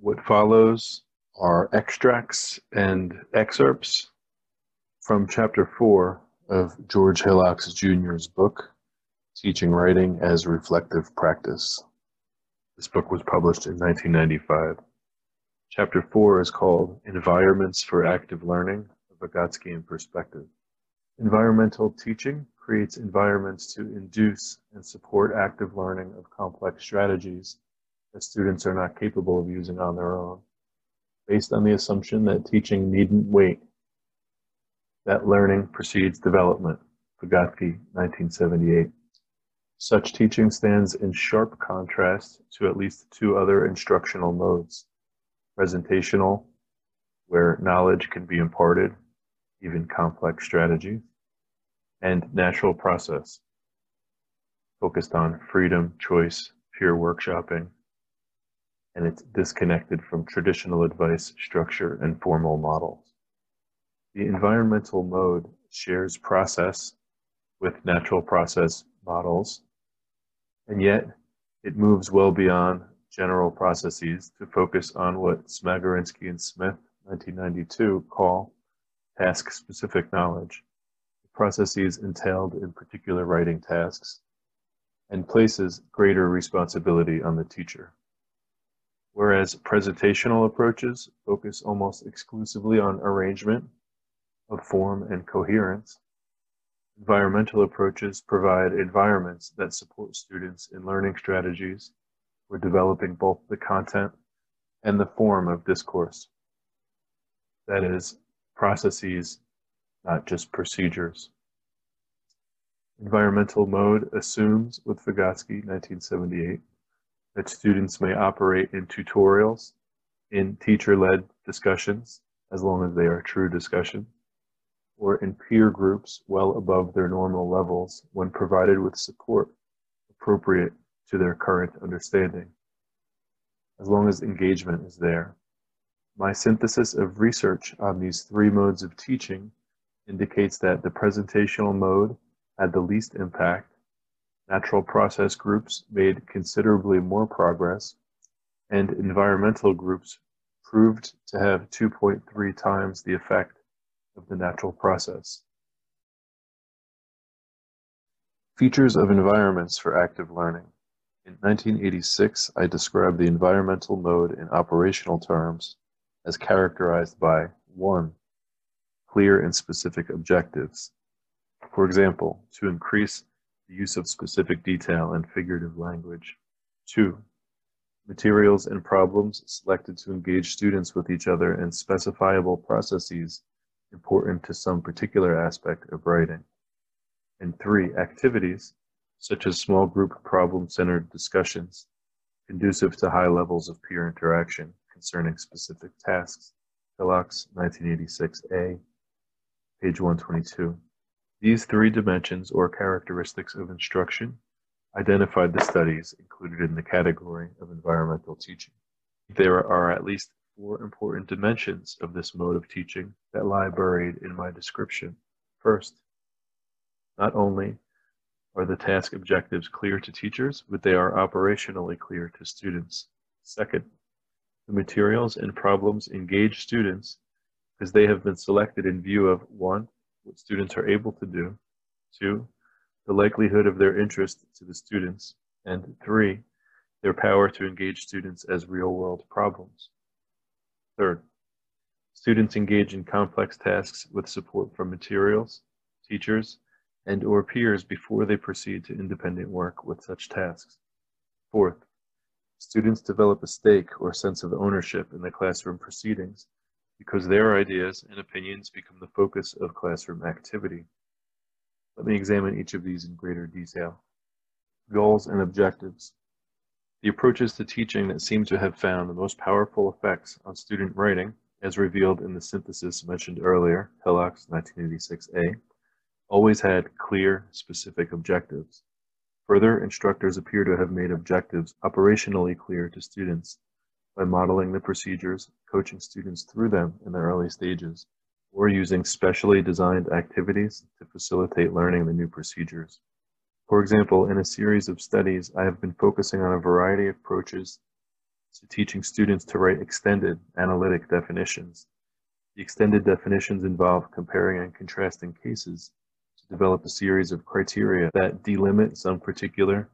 What follows are extracts and excerpts from Chapter 4 of George Hillocks Jr.'s book, Teaching Writing as Reflective Practice. This book was published in 1995. Chapter 4 is called Environments for Active Learning, a Vygotskian Perspective. Environmental teaching creates environments to induce and support active learning of complex strategies students are not capable of using on their own, based on the assumption that teaching needn't wait, that learning precedes development. Vygotsky, 1978. Such teaching stands in sharp contrast to at least two other instructional modes presentational, where knowledge can be imparted, even complex strategies, and natural process, focused on freedom, choice, peer workshopping, and it's disconnected from traditional advice, structure, and formal models. The environmental mode shares process with natural process models, and yet it moves well beyond general processes to focus on what Smagorinsky and Smith, 1992, call task-specific knowledge, the processes entailed in particular writing tasks, and places greater responsibility on the teacher whereas presentational approaches focus almost exclusively on arrangement of form and coherence. Environmental approaches provide environments that support students in learning strategies for developing both the content and the form of discourse. That is, processes, not just procedures. Environmental mode assumes, with Vygotsky, 1978, that students may operate in tutorials, in teacher-led discussions, as long as they are true discussions, or in peer groups well above their normal levels when provided with support appropriate to their current understanding, as long as engagement is there. My synthesis of research on these three modes of teaching indicates that the presentational mode had the least impact Natural process groups made considerably more progress, and environmental groups proved to have 2.3 times the effect of the natural process. Features of environments for active learning. In 1986, I described the environmental mode in operational terms as characterized by 1. Clear and specific objectives. For example, to increase the use of specific detail and figurative language. Two, materials and problems selected to engage students with each other and specifiable processes important to some particular aspect of writing. And three, activities such as small group problem-centered discussions conducive to high levels of peer interaction concerning specific tasks. Hillocks, 1986a, page 122. These three dimensions or characteristics of instruction identified the studies included in the category of environmental teaching. There are at least four important dimensions of this mode of teaching that lie buried in my description. First, not only are the task objectives clear to teachers, but they are operationally clear to students. Second, the materials and problems engage students because they have been selected in view of one, what students are able to do, two, the likelihood of their interest to the students, and three, their power to engage students as real-world problems. Third, students engage in complex tasks with support from materials, teachers, and or peers before they proceed to independent work with such tasks. Fourth, students develop a stake or sense of ownership in the classroom proceedings because their ideas and opinions become the focus of classroom activity. Let me examine each of these in greater detail. Goals and objectives. The approaches to teaching that seem to have found the most powerful effects on student writing, as revealed in the synthesis mentioned earlier, Hillocks 1986a, always had clear, specific objectives. Further, instructors appear to have made objectives operationally clear to students by modeling the procedures, coaching students through them in the early stages, or using specially designed activities to facilitate learning the new procedures. For example, in a series of studies, I have been focusing on a variety of approaches to teaching students to write extended analytic definitions. The extended definitions involve comparing and contrasting cases to develop a series of criteria that delimit some particular,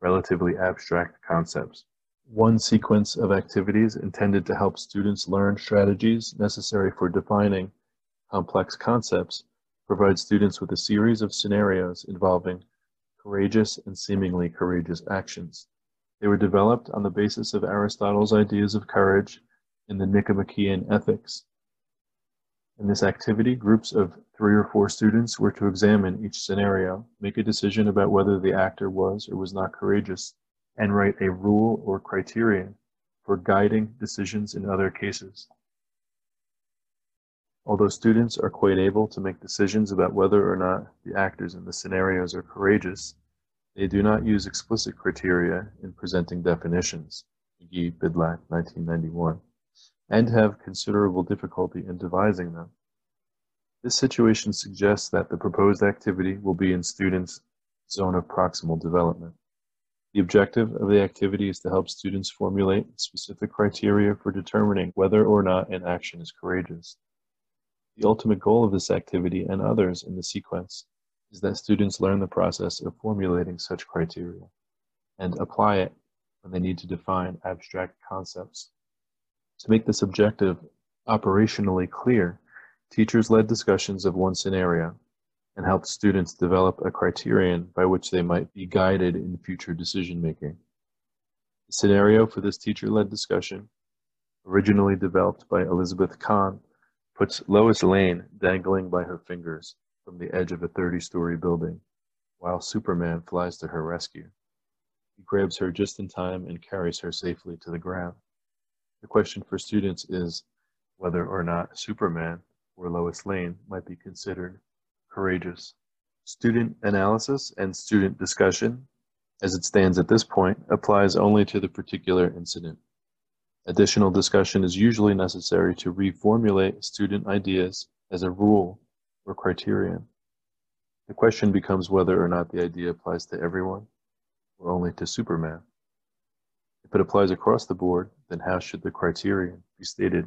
relatively abstract concepts. One sequence of activities intended to help students learn strategies necessary for defining complex concepts provides students with a series of scenarios involving courageous and seemingly courageous actions. They were developed on the basis of Aristotle's ideas of courage in the Nicomachean Ethics. In this activity, groups of three or four students were to examine each scenario, make a decision about whether the actor was or was not courageous, and write a rule or criterion for guiding decisions in other cases. Although students are quite able to make decisions about whether or not the actors in the scenarios are courageous, they do not use explicit criteria in presenting definitions, McGee, Bidlack, 1991, and have considerable difficulty in devising them. This situation suggests that the proposed activity will be in students' zone of proximal development. The objective of the activity is to help students formulate specific criteria for determining whether or not an action is courageous. The ultimate goal of this activity and others in the sequence is that students learn the process of formulating such criteria and apply it when they need to define abstract concepts. To make this objective operationally clear, teachers led discussions of one scenario and helped students develop a criterion by which they might be guided in future decision making. The scenario for this teacher led discussion, originally developed by Elizabeth Kahn, puts Lois Lane dangling by her fingers from the edge of a 30 story building, while Superman flies to her rescue. He grabs her just in time and carries her safely to the ground. The question for students is whether or not Superman or Lois Lane might be considered courageous. Student analysis and student discussion, as it stands at this point, applies only to the particular incident. Additional discussion is usually necessary to reformulate student ideas as a rule or criterion. The question becomes whether or not the idea applies to everyone or only to Superman. If it applies across the board, then how should the criterion be stated?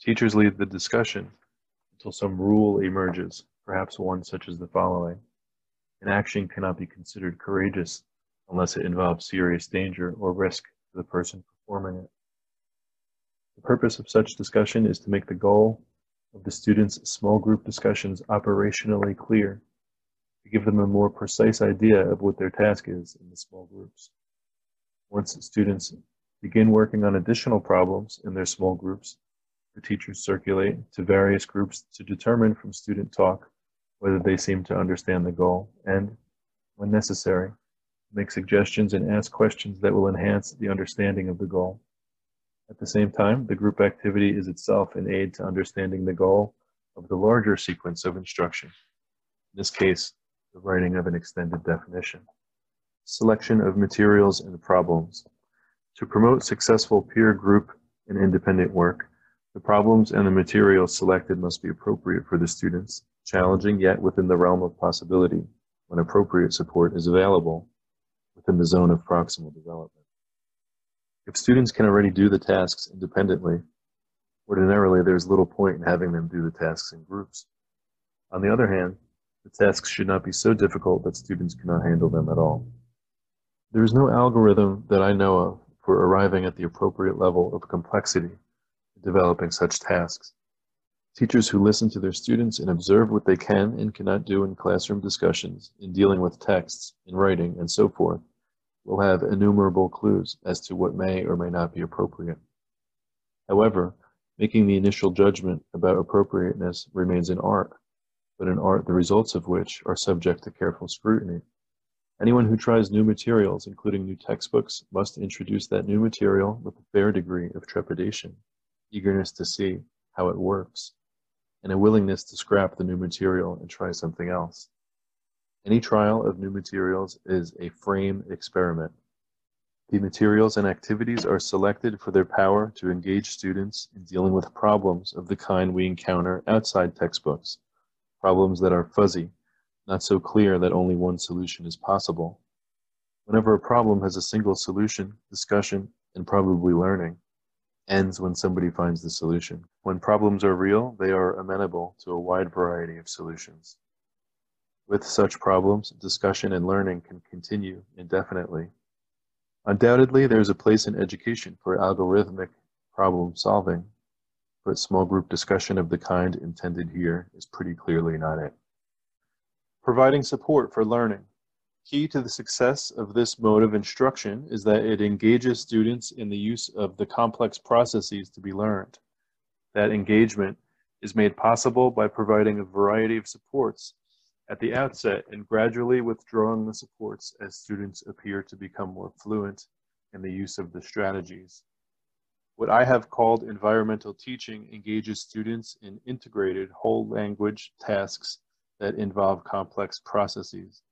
Teachers lead the discussion until some rule emerges, perhaps one such as the following. An action cannot be considered courageous unless it involves serious danger or risk to the person performing it. The purpose of such discussion is to make the goal of the students' small group discussions operationally clear, to give them a more precise idea of what their task is in the small groups. Once students begin working on additional problems in their small groups, the teachers circulate to various groups to determine from student talk whether they seem to understand the goal and, when necessary, make suggestions and ask questions that will enhance the understanding of the goal. At the same time, the group activity is itself an aid to understanding the goal of the larger sequence of instruction, in this case, the writing of an extended definition. Selection of materials and problems. To promote successful peer group and independent work, the problems and the materials selected must be appropriate for the students, challenging yet within the realm of possibility when appropriate support is available within the zone of proximal development. If students can already do the tasks independently, ordinarily there's little point in having them do the tasks in groups. On the other hand, the tasks should not be so difficult that students cannot handle them at all. There is no algorithm that I know of for arriving at the appropriate level of complexity developing such tasks. Teachers who listen to their students and observe what they can and cannot do in classroom discussions, in dealing with texts, in writing, and so forth, will have innumerable clues as to what may or may not be appropriate. However, making the initial judgment about appropriateness remains an art, but an art the results of which are subject to careful scrutiny. Anyone who tries new materials, including new textbooks, must introduce that new material with a fair degree of trepidation, eagerness to see how it works, and a willingness to scrap the new material and try something else. Any trial of new materials is a frame experiment. The materials and activities are selected for their power to engage students in dealing with problems of the kind we encounter outside textbooks, problems that are fuzzy, not so clear that only one solution is possible. Whenever a problem has a single solution, discussion and probably learning, ends when somebody finds the solution. When problems are real, they are amenable to a wide variety of solutions. With such problems, discussion and learning can continue indefinitely. Undoubtedly, there is a place in education for algorithmic problem solving, but small group discussion of the kind intended here is pretty clearly not it. Providing support for learning. Key to the success of this mode of instruction is that it engages students in the use of the complex processes to be learned. That engagement is made possible by providing a variety of supports at the outset and gradually withdrawing the supports as students appear to become more fluent in the use of the strategies. What I have called environmental teaching engages students in integrated whole language tasks that involve complex processes.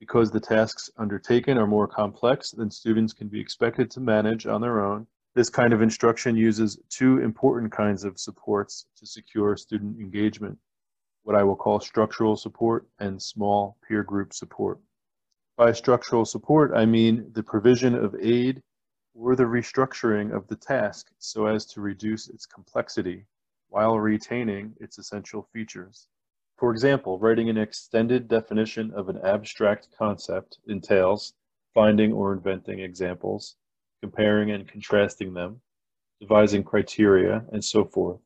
Because the tasks undertaken are more complex than students can be expected to manage on their own, this kind of instruction uses two important kinds of supports to secure student engagement, what I will call structural support and small peer group support. By structural support, I mean the provision of aid or the restructuring of the task so as to reduce its complexity while retaining its essential features. For example, writing an extended definition of an abstract concept entails finding or inventing examples, comparing and contrasting them, devising criteria, and so forth.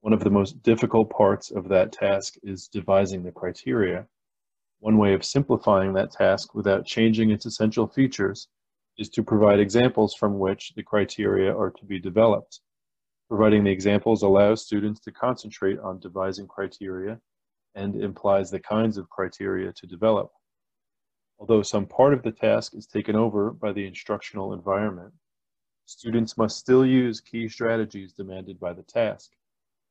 One of the most difficult parts of that task is devising the criteria. One way of simplifying that task without changing its essential features is to provide examples from which the criteria are to be developed. Providing the examples allows students to concentrate on devising criteria and implies the kinds of criteria to develop. Although some part of the task is taken over by the instructional environment, students must still use key strategies demanded by the task.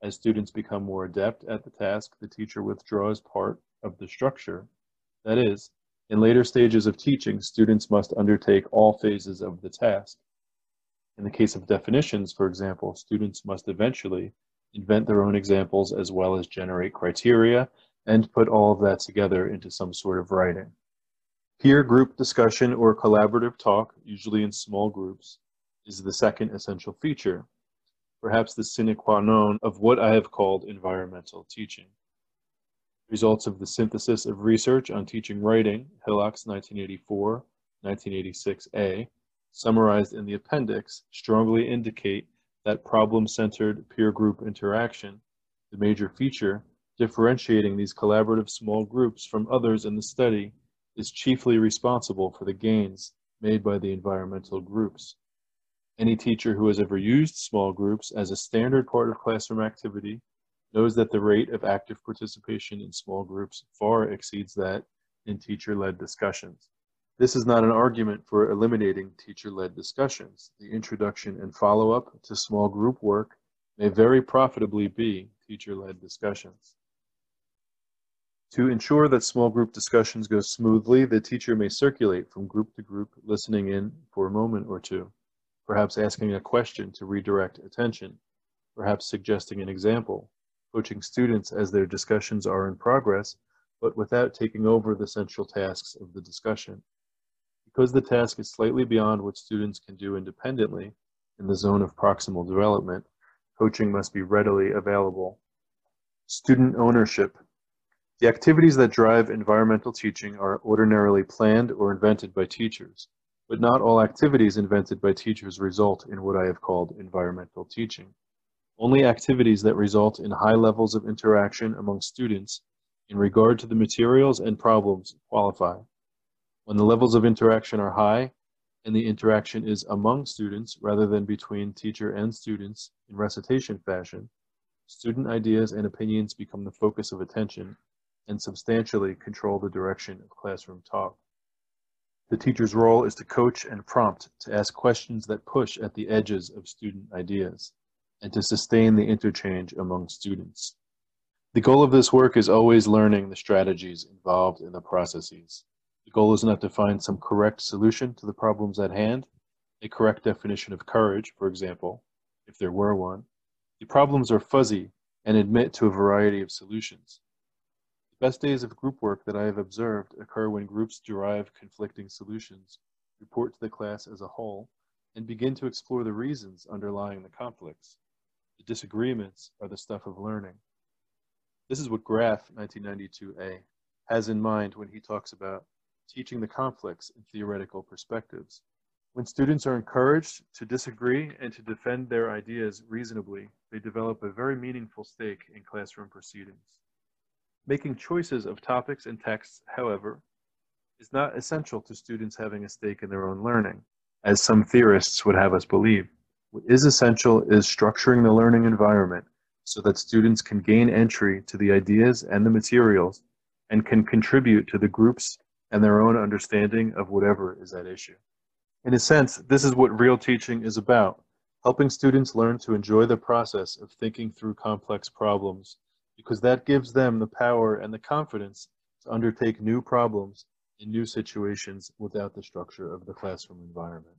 As students become more adept at the task, the teacher withdraws part of the structure. That is, in later stages of teaching, students must undertake all phases of the task. In the case of definitions, for example, students must eventually invent their own examples as well as generate criteria and put all of that together into some sort of writing. Peer group discussion or collaborative talk, usually in small groups, is the second essential feature, perhaps the sine qua non of what I have called environmental teaching. Results of the synthesis of research on teaching writing, Hillocks 1984, 1986a, summarized in the appendix, strongly indicate that problem-centered peer group interaction, the major feature differentiating these collaborative small groups from others in the study, is chiefly responsible for the gains made by the environmental groups. Any teacher who has ever used small groups as a standard part of classroom activity knows that the rate of active participation in small groups far exceeds that in teacher-led discussions. This is not an argument for eliminating teacher-led discussions. The introduction and follow-up to small group work may very profitably be teacher-led discussions. To ensure that small group discussions go smoothly, the teacher may circulate from group to group, listening in for a moment or two, perhaps asking a question to redirect attention, perhaps suggesting an example, coaching students as their discussions are in progress, but without taking over the central tasks of the discussion. Because the task is slightly beyond what students can do independently in the zone of proximal development, coaching must be readily available. Student ownership. The activities that drive environmental teaching are ordinarily planned or invented by teachers, but not all activities invented by teachers result in what I have called environmental teaching. Only activities that result in high levels of interaction among students in regard to the materials and problems qualify. When the levels of interaction are high and the interaction is among students rather than between teacher and students in recitation fashion, student ideas and opinions become the focus of attention and substantially control the direction of classroom talk. The teacher's role is to coach and prompt, to ask questions that push at the edges of student ideas, and to sustain the interchange among students. The goal of this work is always learning the strategies involved in the processes. The goal is not to find some correct solution to the problems at hand, a correct definition of courage, for example, if there were one. The problems are fuzzy and admit to a variety of solutions. The best days of group work that I have observed occur when groups derive conflicting solutions, report to the class as a whole, and begin to explore the reasons underlying the conflicts. The disagreements are the stuff of learning. This is what Graff, 1992a, has in mind when he talks about teaching the conflicts and theoretical perspectives. When students are encouraged to disagree and to defend their ideas reasonably, they develop a very meaningful stake in classroom proceedings. Making choices of topics and texts, however, is not essential to students having a stake in their own learning, as some theorists would have us believe. What is essential is structuring the learning environment so that students can gain entry to the ideas and the materials and can contribute to the groups and their own understanding of whatever is at issue. In a sense, this is what real teaching is about, helping students learn to enjoy the process of thinking through complex problems, because that gives them the power and the confidence to undertake new problems in new situations without the structure of the classroom environment.